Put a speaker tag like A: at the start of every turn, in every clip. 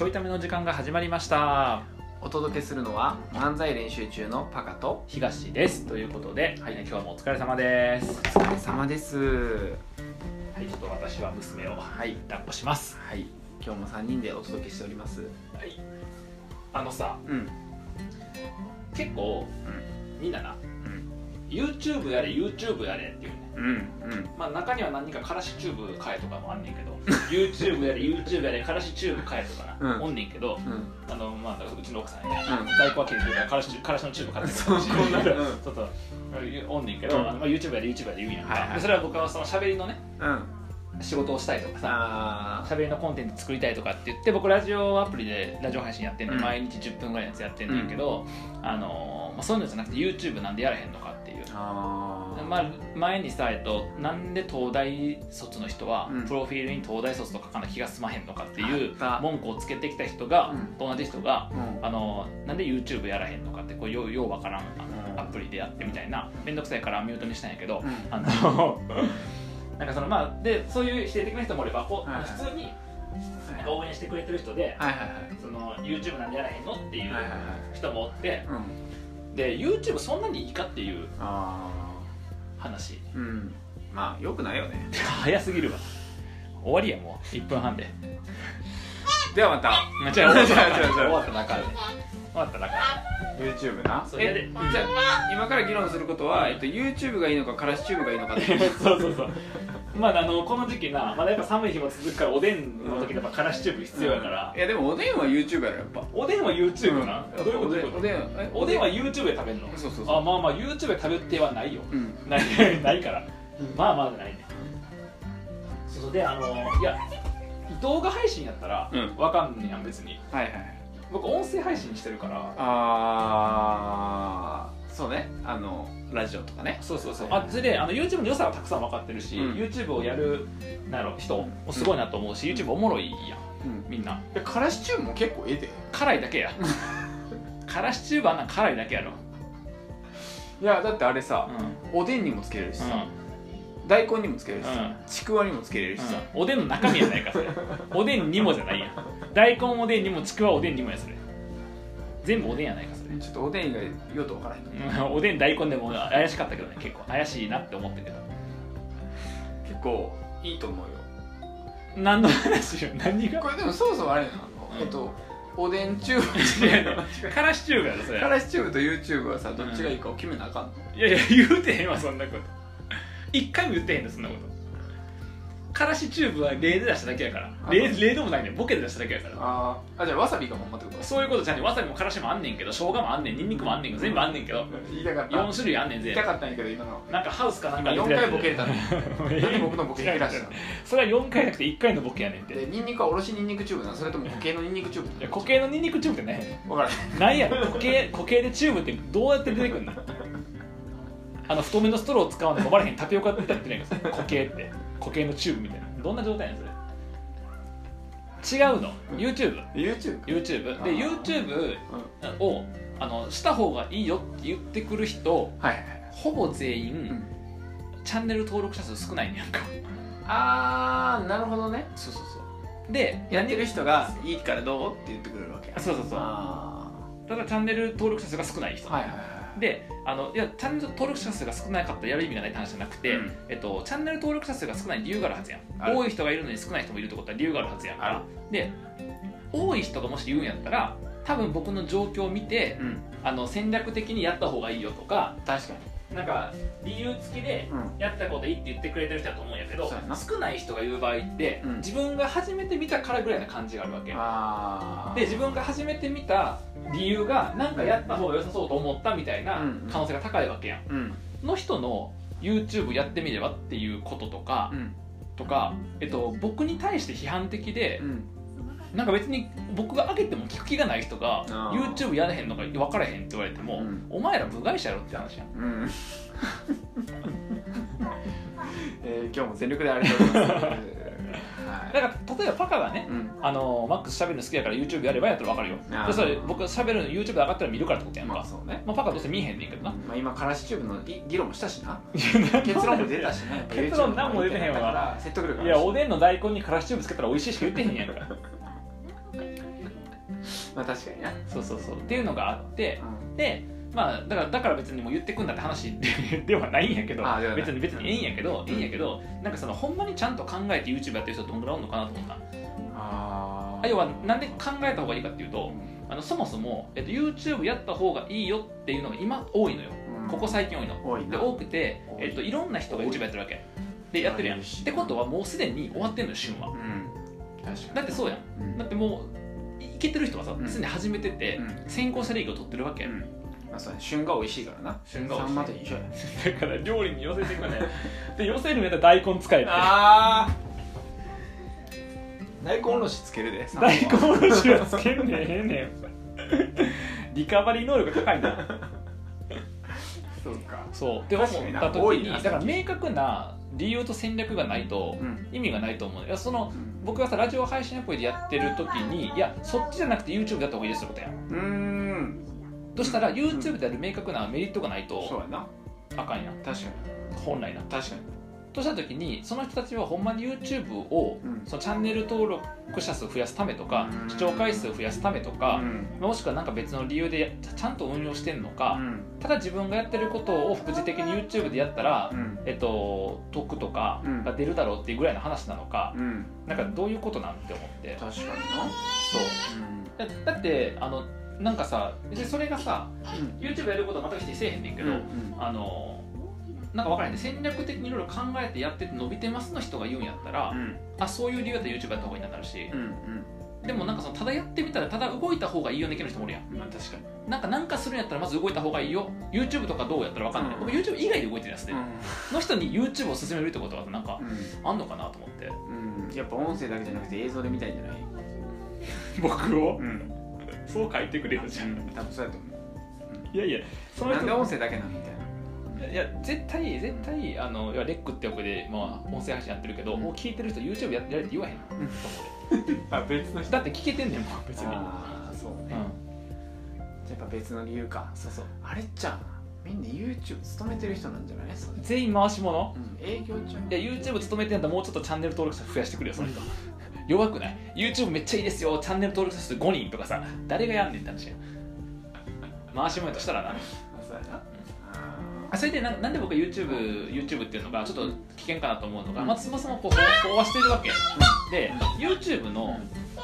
A: ちょいための時間が始まりました。
B: お届けするのは漫才練習中のパカと
A: 東です。ということで、
B: はい。
A: えー今日もお疲れ様です。
B: お疲れ様です。
A: はいちょっと私は娘を
B: はい。
A: 抱っこします。
B: はい。今日も3人でお届けしております。
A: はい。あのさ
B: うん。
A: 結構、みんなな
B: うん。
A: YouTube やれ YouTube やれっていうね
B: うんうん。
A: まあ中には何人かからしチューブ買えとかもあんねんけど YouTube やれ YouTube やれからしチューブ買えとかな、
B: うん。
A: おんねんけど
B: うん。
A: あのまあうちの奥さんやね。
B: うん。
A: 在庫は切れてるからからしからしのチューブ買ってくるかもし。れ
B: そうこんな
A: ないけど
B: うん
A: そうそう。おんねんけど、
B: うん。
A: まあ、YouTube やれ YouTube やれ言うんやんか、
B: はいはい。
A: でそれは僕はその喋りのね
B: うん
A: 仕事をしたいとかさ
B: あ
A: 喋りのコンテンツ作りたいとかって言って僕ラジオアプリでラジオ配信やってんねん、
B: うん。
A: 毎日10分ぐらいのやつやってんねんけど、あのまあ、そういうのじゃなくて YouTube なんでやらへんのかっていう。まあ、前にさ、えっと、なんで東大卒の人は、
B: うん。
A: プロフィールに東大卒と書かな気が済まへんのかっていう文句をつけてきた人が、
B: うん。
A: と同じ人が
B: うん。
A: あのなんで YouTube やらへんのかってこうようようわからんアプリでやってみたいな面倒くさいからミュートにしたんやけど、
B: うん。
A: あのなんかそのまあでそういう否定的な人もおればこう、
B: はいはい
A: 普通になんか応援してくれてる人で、
B: はいはいはい。
A: その YouTube なんでやらへんのっていう
B: はいはいはい
A: 人もおって
B: うん。
A: で YouTube そんなにいいかっていう
B: あ
A: 話。
B: ーうん。まあよくないよね。
A: 早すぎるわ。終わりやもう。1分半で。
B: ではまた。
A: 終わった
B: 違う
A: わった中で終わった中
B: YouTube な。
A: そうやで
B: えじゃあ今から議論することは、えっと、YouTube がいいのかからしチューブがいいのかって。
A: そうそうそう。まああのこの時期なまだやっぱ寒い日も続くからおでんの時やっぱからしチューブ必要やから、
B: いやでもおでんは YouTube やろやっぱ。
A: おでんは YouTube な、
B: うん。
A: どういうこと？
B: おでん
A: どういうこと
B: おでん。え
A: おでんは YouTube で食べるの？
B: そうそうそう。
A: あまあまあ YouTube で食べる手はないよ。
B: うん。
A: ないないから。まあまあないね。そうそう。であのいや動画配信やったら
B: うん。
A: わかんねやん別に。
B: はいはい
A: 僕音声配信してるから。
B: ああそうね。あのラジオとかね。
A: そうそうそう。
B: はい
A: あそれであの YouTube の良さはたくさん分かってるし、
B: うん。
A: YouTube をやるなんやろ人もすごいなと思うし、YouTube おもろいやん。
B: うん。
A: みんな。
B: でからしチューブも結構ええで。
A: 辛いだけや。からしチューブあんなん辛いだけやろ。
B: いやだってあれさ
A: う、ん。
B: おでんにもつけれるし
A: うん。
B: さ、大根にもつけれるしさ
A: うん。
B: ちくわにもつけれるしさ、
A: うん。おでんの中身やないかそれ。おでんにもじゃないやん。大根おでんにもちくわおでんにもやそれ。全部おでんやないかそれ。
B: ちょっとおでん以外用途わからへん
A: うん。おでん大根でも怪しかったけどね結構怪しいなって思ったけど
B: 結構いいと思うよ。
A: 何の話よ何が？
B: これでもそもそもあれなの、
A: うん。
B: えっとおでんチュー
A: 違うの からしチューブやろそれ
B: ブからしチューブと YouTube はさどっちがいいかを決めなあかんの、
A: いやいや言うてへんわそんなこと一回も言ってへんのそんなこと。からしチューブは例で出しただけやから。
B: あ
A: 例例でもないねボケで出しただけやから。
B: あー。あじゃあわさびがほんまってこと。
A: そういうことじゃねわさびもからしもあんねんけど生姜もあんねんにんにくもあんねんけど全部あんねんけど
B: 言いたかった。
A: 4種類あんねん全部。
B: 言いたかったんやけど今の。
A: なんかハウスかなん
B: 今4
A: か出てるやつ。
B: 回ボケれたの
A: え
B: 何僕のボケ減らしたの
A: それは4回なくて1回のボケやねんて。
B: でニンニクはおろしニンニクチューブなのそれとも固形のニンニクチューブ
A: いや固形のニンニクチューブってね。
B: 分からん。
A: なんやろ。固形固形でチューブってどうやって出てくるの？あの太めのストロー使わないと飲まれへんタピオカって言ってないから固形って。固形のチューブみたいな。どんな状態やねんそれ。違うの？YouTube
B: YouTube?
A: YouTube で YouTube
B: うん。
A: をあのした方がいいよって言ってくる人
B: はい
A: ほぼ全員、
B: ん。
A: チャンネル登録者数少ないねやんか。
B: あーなるほどね。
A: そうそうそう。で
B: やってる人がいいからどうって言ってくれるわけ
A: あそうそうそう。
B: あ
A: ただチャンネル登録者数が少ない人、
B: ーはいはいはい
A: であのいやチャンネル登録者数が少なかったらやる意味がないって話じゃなくて、
B: うん。
A: えっと、チャンネル登録者数が少ない理由があるはずやん。多い人がいるのに少ない人もいるってことは理由があるはずやんか。
B: あ
A: らで多い人がもし言うんやったら多分僕の状況を見て
B: うん。
A: あの戦略的にやった方がいいよとか
B: 確か
A: なんか理由付きでやったこといいって言ってくれてる人だと思うんやけど少ない人が言う場合って、
B: うん。
A: 自分が初めて見たからぐらいな感じがあるわけ。で自分が初めて見た理由が何かやった方が良さそうと思ったみたいな
B: うん。
A: 可能性が高いわけやん。
B: うん。
A: の人の YouTube やってみればっていうこととか、
B: うん。
A: とか、えっと、僕に対して批判的で
B: う、ん
A: なんか別に僕が上げても聞く気がない人が YouTube やれへんのか分からへんって言われても、
B: うん。
A: お前ら部外者やろって話やん。
B: うん。えー今日も全力でありがとうございます。はい
A: だから例えばパカがね、
B: うん。
A: あのマックス喋るの好きやから YouTube やればやったら分かるよ。でそれ僕喋るの YouTube で上がったら見るからってことやんか、
B: まあそうね。
A: まあ、パカどうせ見えへんねんけどな。
B: まあ今からしチューブの議議論もしたしな。結論も出たしね。
A: 結論何も出てへんわ。
B: だから説得力あ
A: いやおでんの大根にからしチューブつけたら美味しいしか言ってへんやんか
B: まあ確かにな。
A: そうそうそう。っていうのがあって
B: うん。
A: でまあだからだから別にもう言ってくんだって話でではないんやけど
B: あではない。
A: 別に別にええんやけど、
B: うん。
A: ええんやけどなんかそのほんまにちゃんと考えて YouTube やってる人どんぐらいおるのかなと思った。
B: あ
A: あ要はなんで考えた方がいいかっていうとあのそもそも、えっと、YouTube やった方がいいよっていうのが今多いのよ。ここ最近多いの。で
B: 多いな。
A: 多くて、えっと、いろんな人が YouTube やってるわけ。でやってるやん。ってことはもうすでに終わってんのよ旬は。
B: うん。確かに。
A: だってそうやん。だってもういけてる人はさ
B: うん。
A: すでに始めてて、
B: うん。
A: 先行者利益を取ってるわけ、
B: うん。まあそうね。旬が美味しいからな。
A: 旬が美味しい。
B: と一緒や
A: だから料理に寄せていくね。で寄せるんやったら大根使えって。
B: ああ大根おろしつけるで
A: 大根おろしはつけんねんええねん リカバリー能力高いな。
B: そうか。
A: そう。って思った時にだから明確な理由と戦略がないと
B: うん。
A: 意味がないと思う。いやその
B: うん
A: 僕がさラジオ配信アプリでやってる時にいやそっちじゃなくて YouTube でやった方がいいですってことやん
B: うーん。
A: としたら
B: うん
A: YouTube でやる明確なメリットがないと
B: そうやな。
A: あかんやん。
B: 確かに。
A: 本来な
B: 確かに
A: とした時にその人たちはほんまに YouTube を
B: うん。
A: そのチャンネル登録者数増やすためとか
B: うん。
A: 視聴回数増やすためとか
B: うん。
A: もしくは何か別の理由でちゃんと運用してんのか
B: うん。
A: ただ自分がやってることを副次的に YouTube でやったら
B: うん。
A: えっと得とかが出るだろうっていうぐらいの話なのか
B: うん。
A: なんかどういうことなんて思って。
B: 確かにな。
A: そう。だだってあのなんかさ別にそれがさ YouTube やることは全く否定せえへんねんけど、
B: うん。
A: あのなんか分からへんね。戦略的にいろいろ考えてやってて伸びてますの人が言うんやったら、
B: うん。
A: あそういう理由だったら YouTube やった方がいいなるし。
B: う、ん
A: でもなんかそのただやってみたらただ動いた方がいいよね系の人もおるやん
B: うんまあ確かに。
A: なんかなんかするんやったらまず動いた方がいいよ。YouTube とかどうやったら分かんない、
B: うん。
A: 僕 YouTube 以外で動いてるやつで、
B: う
A: の人に YouTube を勧めるってことはなんか
B: ん。
A: あんのかなと思って。
B: うん。やっぱ音声だけじゃなくて映像で見たいんじゃない？
A: 僕を？
B: うん。
A: そう書いてくれよじゃん。
B: 多分そうやと思
A: いやいやその人
B: 音声だけなんみたいない
A: や絶対絶対あのいやレックって横で、まあ、音声配信やってるけど、
B: うん。
A: もう聞いてる人 YouTube ややれって言わへん。
B: あ別の
A: うだって聞けてんねんもん別に。
B: ああそうね。
A: うん。
B: やっぱ別の理由か。
A: そうそう。
B: あれっちゃんみんな YouTube 勤めてる人なんじゃない？
A: 全員回し物
B: うん。営業ちゃん
A: いや YouTube 勤めてんだったらもうちょっとチャンネル登録者増やしてくれよその人。弱くない？YouTube めっちゃいいですよ。チャンネル登録者数5人とかさ。誰がやんねんって話や。回し物やとしたらな
B: あそ
A: れでななんで僕は YouTube, YouTube っていうのがちょっと危険かなと思うのが、
B: うん。
A: まずそもそもこう飽和してるわけ。で YouTube の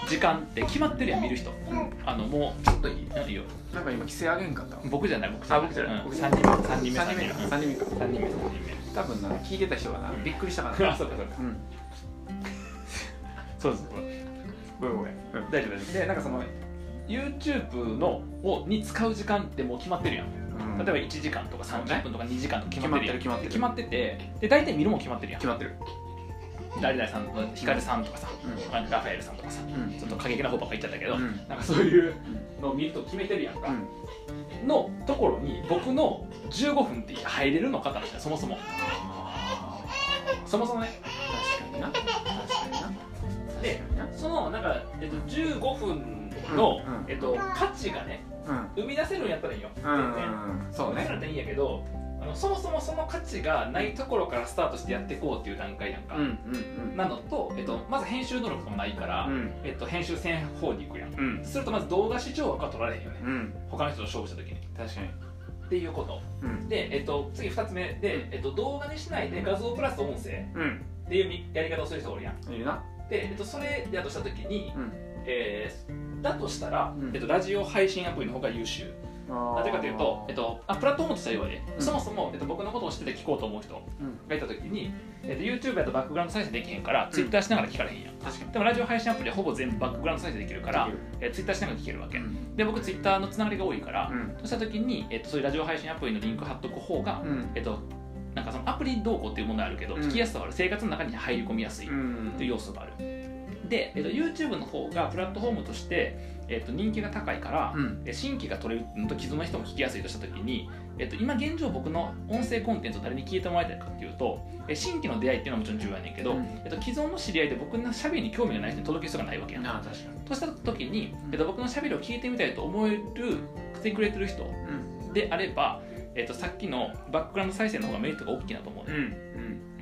A: 時間って決まってるやん見る人。
B: うん。
A: あのも
B: ちょっといい
A: うんいいよ。
B: なんか今規制上げんかった
A: 僕じゃない僕じゃない。
B: あ僕じゃない。
A: うん、
B: 僕
A: 3人目。3人目
B: 3人目
A: 3人目。
B: 3人目か。
A: 3人目。3人
B: 多分な聞いてた人がな
A: うん。
B: びっくりしたか
A: 目
B: な。
A: あ そうかそうか。
B: うん。
A: そうそう
B: ごめんごめん。
A: 大丈夫大丈夫。でなんかその YouTube のをに使う時間ってもう決まってるやん
B: うん
A: 例えば1時間とか30分とか2時間とか決まってる
B: 決まってる。
A: 決まってて。で大体見るもん決まってるやん。
B: 決まってる。
A: 誰々さんヒカルさんとかさ、
B: う
A: ラファエルさんとかさ
B: うん。
A: ちょっと過激な方ばっか言っちゃったけど、
B: うん。
A: なんかそういうのを見ると決めてるやんか、
B: うん。
A: のところに僕の15分って入れるのかって話そもそも。そもそもね。
B: 確かにな。確かにな。
A: でそのなんか、えっと、15分の、えっと、価値がね
B: うん
A: 生み出せるんやったらいいよ。
B: うん。
A: 全然。
B: うんそうね。
A: 生み出せるんやったらいいんやけどあのそもそもその価値がないところからスタートしてやっていこうっていう段階やんか、
B: うんうん
A: なのと、えっと、まず編集能力もないから、
B: うん。
A: えっと、編集せん方に行くやん。
B: うん。
A: するとまず動画視聴枠は取られへんよね。
B: うん。
A: 他の人と勝負した時に。
B: 確かに。
A: っていうこと。
B: うん。
A: で、えっと、次2つ目で、えっと、動画にしないで画像プラス音声
B: うん。
A: っていうやり方をする人がおるやん。
B: いるな。
A: で、えっと、それやとした時に、
B: うん
A: えーだとしたら、
B: うん。
A: えっと、ラジオ配信アプリの方が優秀。なぜかというと、えっと、あプラットフォームとしては要はね、
B: うん。
A: そもそも、えっと、僕のことを知ってて聞こうと思う人。
B: うん。
A: がいた時に、えっと、YouTube やとバックグラウンド再生できへんから、Twitter しながら聞かれへんやん。でもラジオ配信アプリはほぼ全部バックグラウンド再生できるからえー、Twitter しながら聞けるわけ、
B: うん。
A: で僕 Twitter のつながりが多いから、
B: うん。
A: そうした時に、えっと、そういうラジオ配信アプリのリンク貼っとく方が、
B: うん。
A: えっと、なんかそのアプリ動向っていうものがあるけど、
B: うん。
A: 聞きやすさはある。生活の中に入り込みやすいっ
B: うん。
A: ていう要素があるで、えっと、YouTube の方がプラットフォームとして、えっと、人気が高いから、
B: うん。
A: え新規が取れるのと既存の人も聞きやすいとした時に、えっと、今現状僕の音声コンテンツを誰に聞いてもらいたいかっていうとえ新規の出会いっていうのはもちろん重要やねんけど、
B: うん。
A: えっと、既存の知り合いで僕のしゃべりに興味がない人に届ける必要がないわけやん。
B: ああ確
A: とした時に、えっと、僕のしゃべりを聞いてみたいと思えるしてくれてる人
B: うん
A: であれば、えっと、さっきのバックグラウンド再生の方がメリットが大きいなと思うね、
B: うん。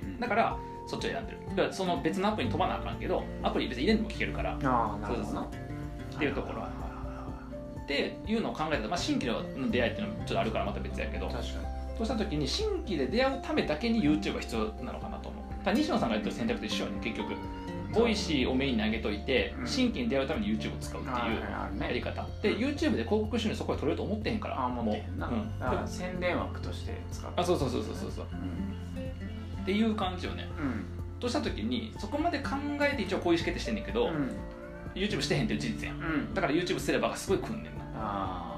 B: うん。
A: だからそっちを選んでる。だからその別のアプリに飛ばなあかんけどアプリ別に入れんでも聞けるから。
B: ああなるほどな。
A: っていうところ
B: な
A: っていうのを考えたら、まあ、新規の出会いっていうのもちょっとあるからまた別やけど
B: 確かに。
A: そうした時に新規で出会うためだけに YouTube が必要なのかなと思う。ただ西野さんが言ってる選択と一緒やね結局。ボイシーをメインに上げといて、
B: うん。
A: 新規に出会うために YouTube を使うっていうやり方。で YouTube で広告収入そこで取れると思ってへんから
B: あ思ってへんな、
A: もう。
B: 宣伝枠として使って
A: あそうそうそうそうそうそう。
B: うん、
A: っていう感じよね。
B: うん。
A: とした時にそこまで考えて一応こういう意思決定してんねんけど、
B: うん。
A: YouTube してへんっていう事実やん。
B: うん。
A: だから YouTube すればがすごいくんねん。な
B: あ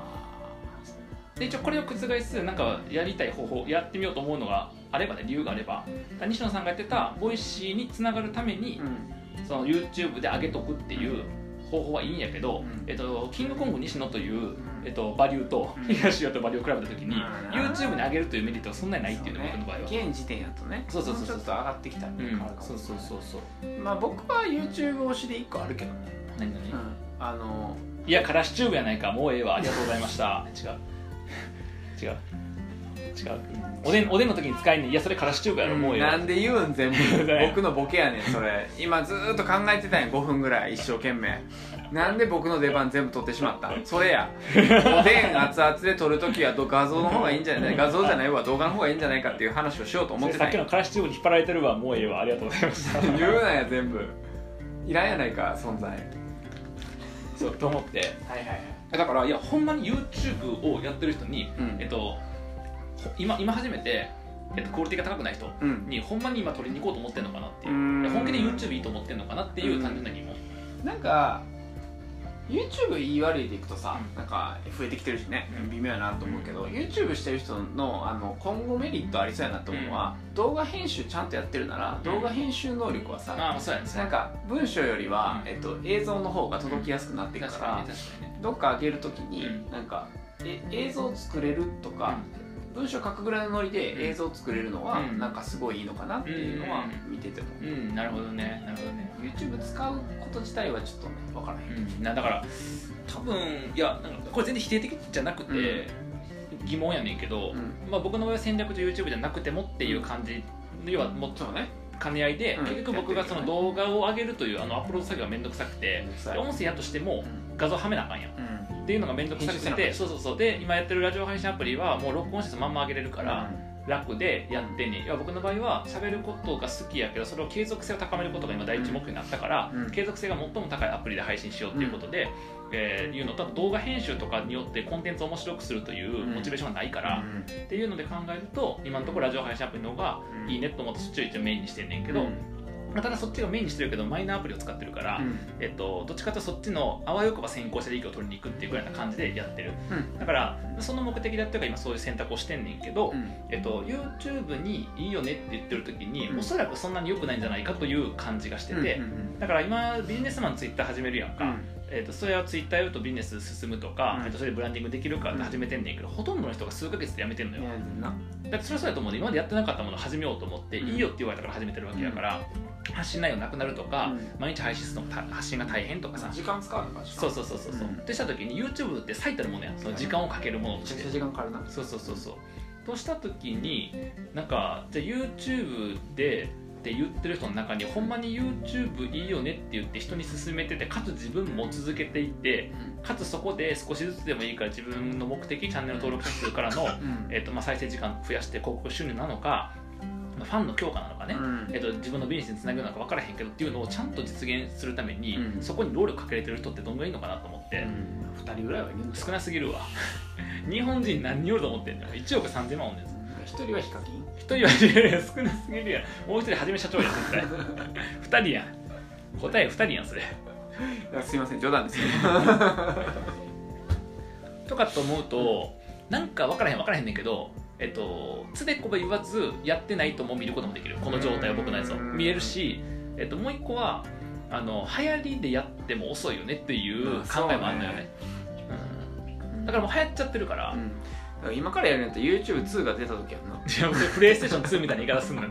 A: で一応これを覆すなんかやりたい方法やってみようと思うのがあればね理由があれば西野さんがやってたボイシーにつながるためにその YouTube で上げとくっていう方法はいいんやけど、
B: うん。
A: えっと、キングコング西野という、
B: ん
A: えっと、バリューと
B: うん。
A: 東洋とバリューを比べた時に、
B: うん
A: YouTube に上げるというメリットがそんなにないっていうのが僕の場合は。
B: 現時点やとね。
A: そうそうそうそう。
B: もちょっと上がってきたら
A: うん
B: ね変わるかも
A: そうそうそうそう。
B: まあ僕は YouTube 推しで1個あるけどね、
A: 何何、
B: うん、あの
A: いやからしチューブやないか。もうええわ。ありがとうございました。違う。違う違う。おでんおでんの時に使いにいやそれからしチューブやろもうええわ。
B: なんで言うん全部。
A: ね。
B: 僕のボケやねんそれ。今ずーっと考えてたんや5分ぐらい一生懸命。なんで僕の出番全部取ってしまったん？それや。おでん熱々で撮るときはど画像の方がいいんじゃない？画像じゃないわ。動画の方がいいんじゃないかっていう話をしようと思ってた
A: さっきのからしチューブに引っ張られてるわ。もうええわ。ありがとうございました
B: 言うなや全部。いらんやないか存在。はい
A: そうと思って。
B: はいはい
A: だからいやほんまに YouTube をやってる人に、
B: うん。
A: えっとほ今今初めて、えっと、クオリティが高くない人
B: うん。
A: にほんまに今取りに行こうと思ってんのかなっていう。う本気で YouTube いいと思ってんのかなっていう単純な疑問
B: なんか YouTube 言い悪いでいくとさ、
A: うん。
B: なんか増えてきてるしね。
A: うん。
B: 微妙やなと思うけど、YouTube してる人のあの今後メリットありそうやなと思うのは、動画編集ちゃんとやってるなら、
A: ん。
B: 動画編集能力はさ、
A: ああそうやね。
B: なんか文章よりは、
A: うん。
B: えっと、映像の方が届きやすくなっていくから、
A: ね
B: どっか上げるときに、
A: うん。
B: なんかえ映像作れるとか、文章書くぐらいのノリで映像作れるのは、
A: うん。
B: なんかすごいいいのかなっていうのは
A: うん。
B: 見てても、
A: う。ん。なるほどね。なるほどね。
B: YouTube 使うこと自体はちょっとね分からへん、
A: うん。なだから多分いやなんかこれ全然否定的じゃなくて、疑問やねんけど、
B: うん。
A: まあ、僕の場合は戦略と YouTube じゃなくてもっていう感じ要はもっと
B: ね。
A: 兼ね合いで、
B: うん。
A: 結局僕がその動画を上げるというあのアップロード作業が面倒くさくてで音声やとしても画像はめなあかんやん。
B: うん
A: っていうのが面倒くさくてそうそうそう。で今やってるラジオ配信アプリはもう録音してまんま上げれるから、楽でやってんねん。いや僕の場合は喋ることが好きやけどそれを継続性を高めることが今第一目標になったから、
B: うん。
A: 継続性が最も高いアプリで配信しようっていうことで、えーいうのと動画編集とかによってコンテンツを面白くするという
B: うん。
A: モチベーションがないから、っていうので考えると今のところラジオ配信アプリの方が
B: うん
A: いいねと思ってそっちを一応メインにしてんねんけど、
B: うん
A: まあただそっちがメインにしてるけどマイナーアプリを使ってるから、えっと、どっちかというとそっちのあわよくば先行して利益を取りに行くっていうぐらいな感じでやってる。
B: うん。
A: だからその目的でやってるから今そういう選択をしてんねんけど、
B: うん。
A: えっと、YouTube にいいよねって言ってる時に、
B: うん。
A: おそらくそんなに良くないんじゃないかという感じがしてて、
B: うん
A: だから今ビジネスマンツイッター始めるやんか、えっと、それはツイッターやるとビジネス進むとか、
B: うん。
A: えっと、それでブランディングできるからって始めてんねんけど、ほとんどの人が数ヶ月でやめてんのよ、
B: いやな。
A: だってそれはそうやと思うで今までやってなかったものを始めようと思って、
B: うん。
A: いいよって言われたから始めてるわけやから、発信内容なくなるとか、
B: うん。
A: 毎日配信するのた発信が大変とかさ、
B: 時間使うのか
A: そうそうそうそうそう、
B: うん。
A: ってした時に YouTube って最たるものやん。その時間をかけるもの。として
B: 時間かかるな。
A: そうそうそうそう。とした時になんかじゃあ YouTube でって言ってる人の中にほんまに YouTube いいよねって言って人に勧めててかつ自分も続けていってかつそこで少しずつでもいいから自分の目的チャンネル登録者数からの、
B: うん。
A: えっとまあ、再生時間増やして広告収入なのかまあファンの強化なのかね、
B: うん。
A: えっと、自分のビジネスにつなげるのか分からへんけどっていうのをちゃんと実現するために、
B: うん。
A: そこに労力かけれてる人ってどんぐらいいるのかなと思って、
B: 2人ぐらいはいる
A: 少なすぎるわ。日本人何人おると思ってんの？1億3000万おんねん
B: 1人はヒカキン？
A: 一人は少なすぎるやん。もう一人はじめ社長やん絶対。二人やん。答え二人やんそれ。
B: すいません冗談ですよ。
A: とかと思うとなんか分からへん分からへんねんけどえっとつべこべ言わずやってないとも見ることもできる。この状態を僕のやつを。
B: うん。
A: 見えるし、えっと、もう一個はあの流行りでやっても遅いよねっていう考えもあるのよね、うん。だからもう流行っちゃってるから、
B: うん。だから今からやるんやったら YouTube2 が出た時やんな。い
A: や俺プレイステーション2みたいな言い方すんのよ。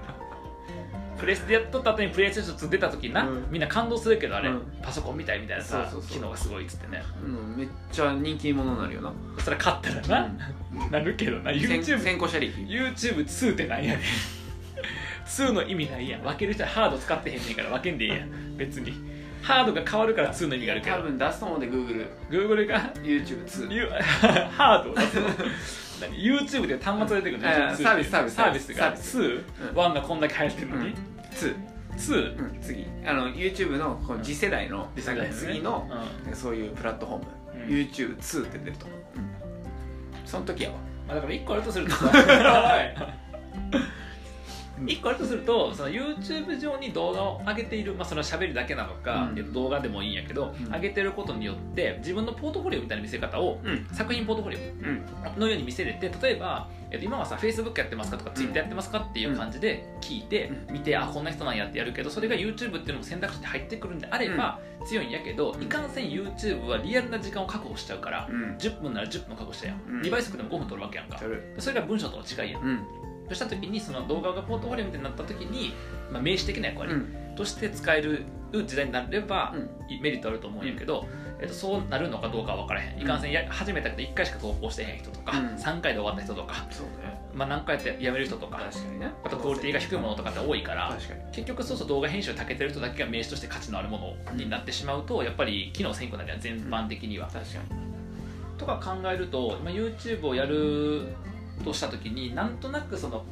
A: プレステやっとった後にプレイステーション2出た時にな、
B: うん。
A: みんな感動するけどあれ、
B: うん。
A: パソコンみたいみたいなさ
B: そうそうそう。
A: 機能がすごいっつってね。
B: うんめっちゃ人気者になるよな。
A: それ買ったらな、なるけどな
B: 先
A: YouTube
B: 先行者力
A: YouTube2 ってなんやねん。2の意味ないやん。分ける人はハード使ってへんねんから分けんでいいやん。別にハードが変わるから2の意味があるけど。
B: 多分出すと思うで Google
A: Google が
B: YouTube2
A: ゆハードを出すの。何？YouTube で端末が出てくる
B: あ
A: の
B: ーサービスサービス。
A: サービスが。
B: サービス。
A: 2?1、
B: うん。
A: がこんだけ流行ってるのに、
B: 2
A: 2?
B: うん、次。あの YouTube のこの次世代の
A: 次世代のね。
B: 次の
A: うん。
B: そういうプラットフォーム、
A: うん。
B: YouTube2 って出ると思う、その時やわ。
A: まあ、だから1個あるとするとさ 1個あるとするとその YouTube 上に動画を上げている、まあ、それは喋るだけなのか、
B: うん。
A: えっと動画でもいいんやけど、
B: うん。
A: 上げてることによって自分のポートフォリオみたいな見せ方を、
B: うん。
A: 作品ポートフォリ
B: うん。
A: オのように見せれて例えば、えっと今はさ Facebook やってますかとか Twitter やってますかっていう感じで聞いて、
B: う
A: 見てあこんな人なんやってやるけどそれが YouTube っていうのも選択肢に入ってくるんであれば、強いんやけどいかんせん YouTube はリアルな時間を確保しちゃうから、
B: うん。
A: 10分なら10分確保したやん、
B: うん。
A: 2倍速でも5分取るわけやんか。
B: それ
A: が文章との違いやんとした時にその動画がポートフォリオみたいになった時に、まあ、名詞的な役割
B: うん。
A: として使える時代になれば、
B: うん。
A: メリットあると思うんやけど、えっと、そうなるのかどうかは分からへん。いかんせんや始めたけど1回しか投稿してへん人とか、
B: うん。
A: 3回で終わった人とか、まあ、何回やってやめる人とか
B: 確かにね。
A: あとクオリティが低いものとかって多いから結局そうそう動画編集に長けてる人だけが名詞として価値のあるものになってしまうとやっぱり機能せんくなるやん全般的には。
B: 確かに。
A: とか考えると今 YouTube をやるとした時になんとなくその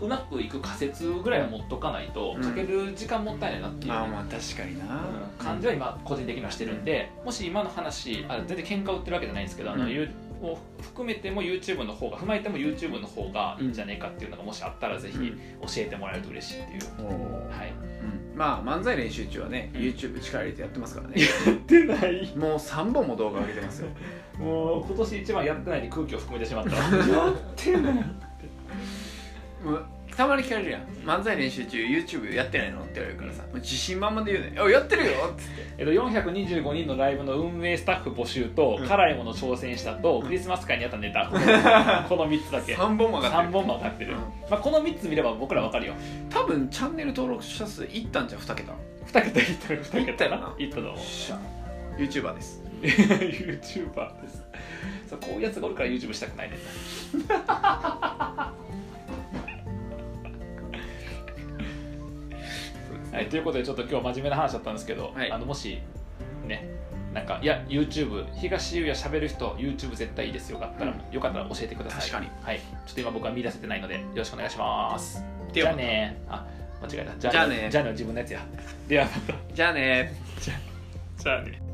A: うまくいく仮説ぐらいは持っとかないと、
B: うん。
A: かける時間もったいないなっていう、
B: まあまあ確かにな、
A: うん。感じは今個人的にはしてるんで、もし今の話あ全然喧嘩売ってるわけじゃないんですけど、あのを含めても YouTube の方が踏まえても YouTube の方がいいんじゃないかっていうのがもしあったらぜひ
B: うん。
A: 教えてもらえると嬉しいっていう、はい。
B: うんまあ漫才練習中はね、
A: うん。
B: YouTube 力入れてやってますからね。
A: やってない。
B: もう3本も動画上げてますよ。
A: もう今年一番やってないに空気を含めてしまった。やってない
B: たまに聞かれるやん漫才練習中 YouTube やってないのって言われるからさもう自信満々で言うね「あやってるよ」っつって
A: えっと、425人のライブの運営スタッフ募集と、
B: うん
A: 辛いもの挑戦したと、クリスマス会にあったネタ、この3つだけ。
B: 3本も上がって
A: 3
B: る
A: 本も上がってる。
B: うん
A: まあ、この3つ見れば僕らわかるよ。
B: 多分チャンネル登録者数いったんじゃん2桁
A: 2桁いってる、2桁
B: いったよな。
A: いったと思う。
B: しゃ YouTuber です
A: YouTuber です。そうこういうやつがおるから YouTube したくないねんな。はい、ということでちょっと今日真面目な話だったんですけど、
B: はい。
A: あのもしねなんかいや YouTube 東優也しゃべる人 YouTube 絶対いいですよがあったら、
B: うん。
A: よかったら教えてください。
B: 確かに。
A: はい、ちょっと今僕は見出せてないのでよろしくお願いします。じ
B: では
A: ゃあね。あ間違えた。じ
B: じゃあね。
A: じゃあねは自分のやつや。ではまた。
B: じゃあね。
A: じゃあね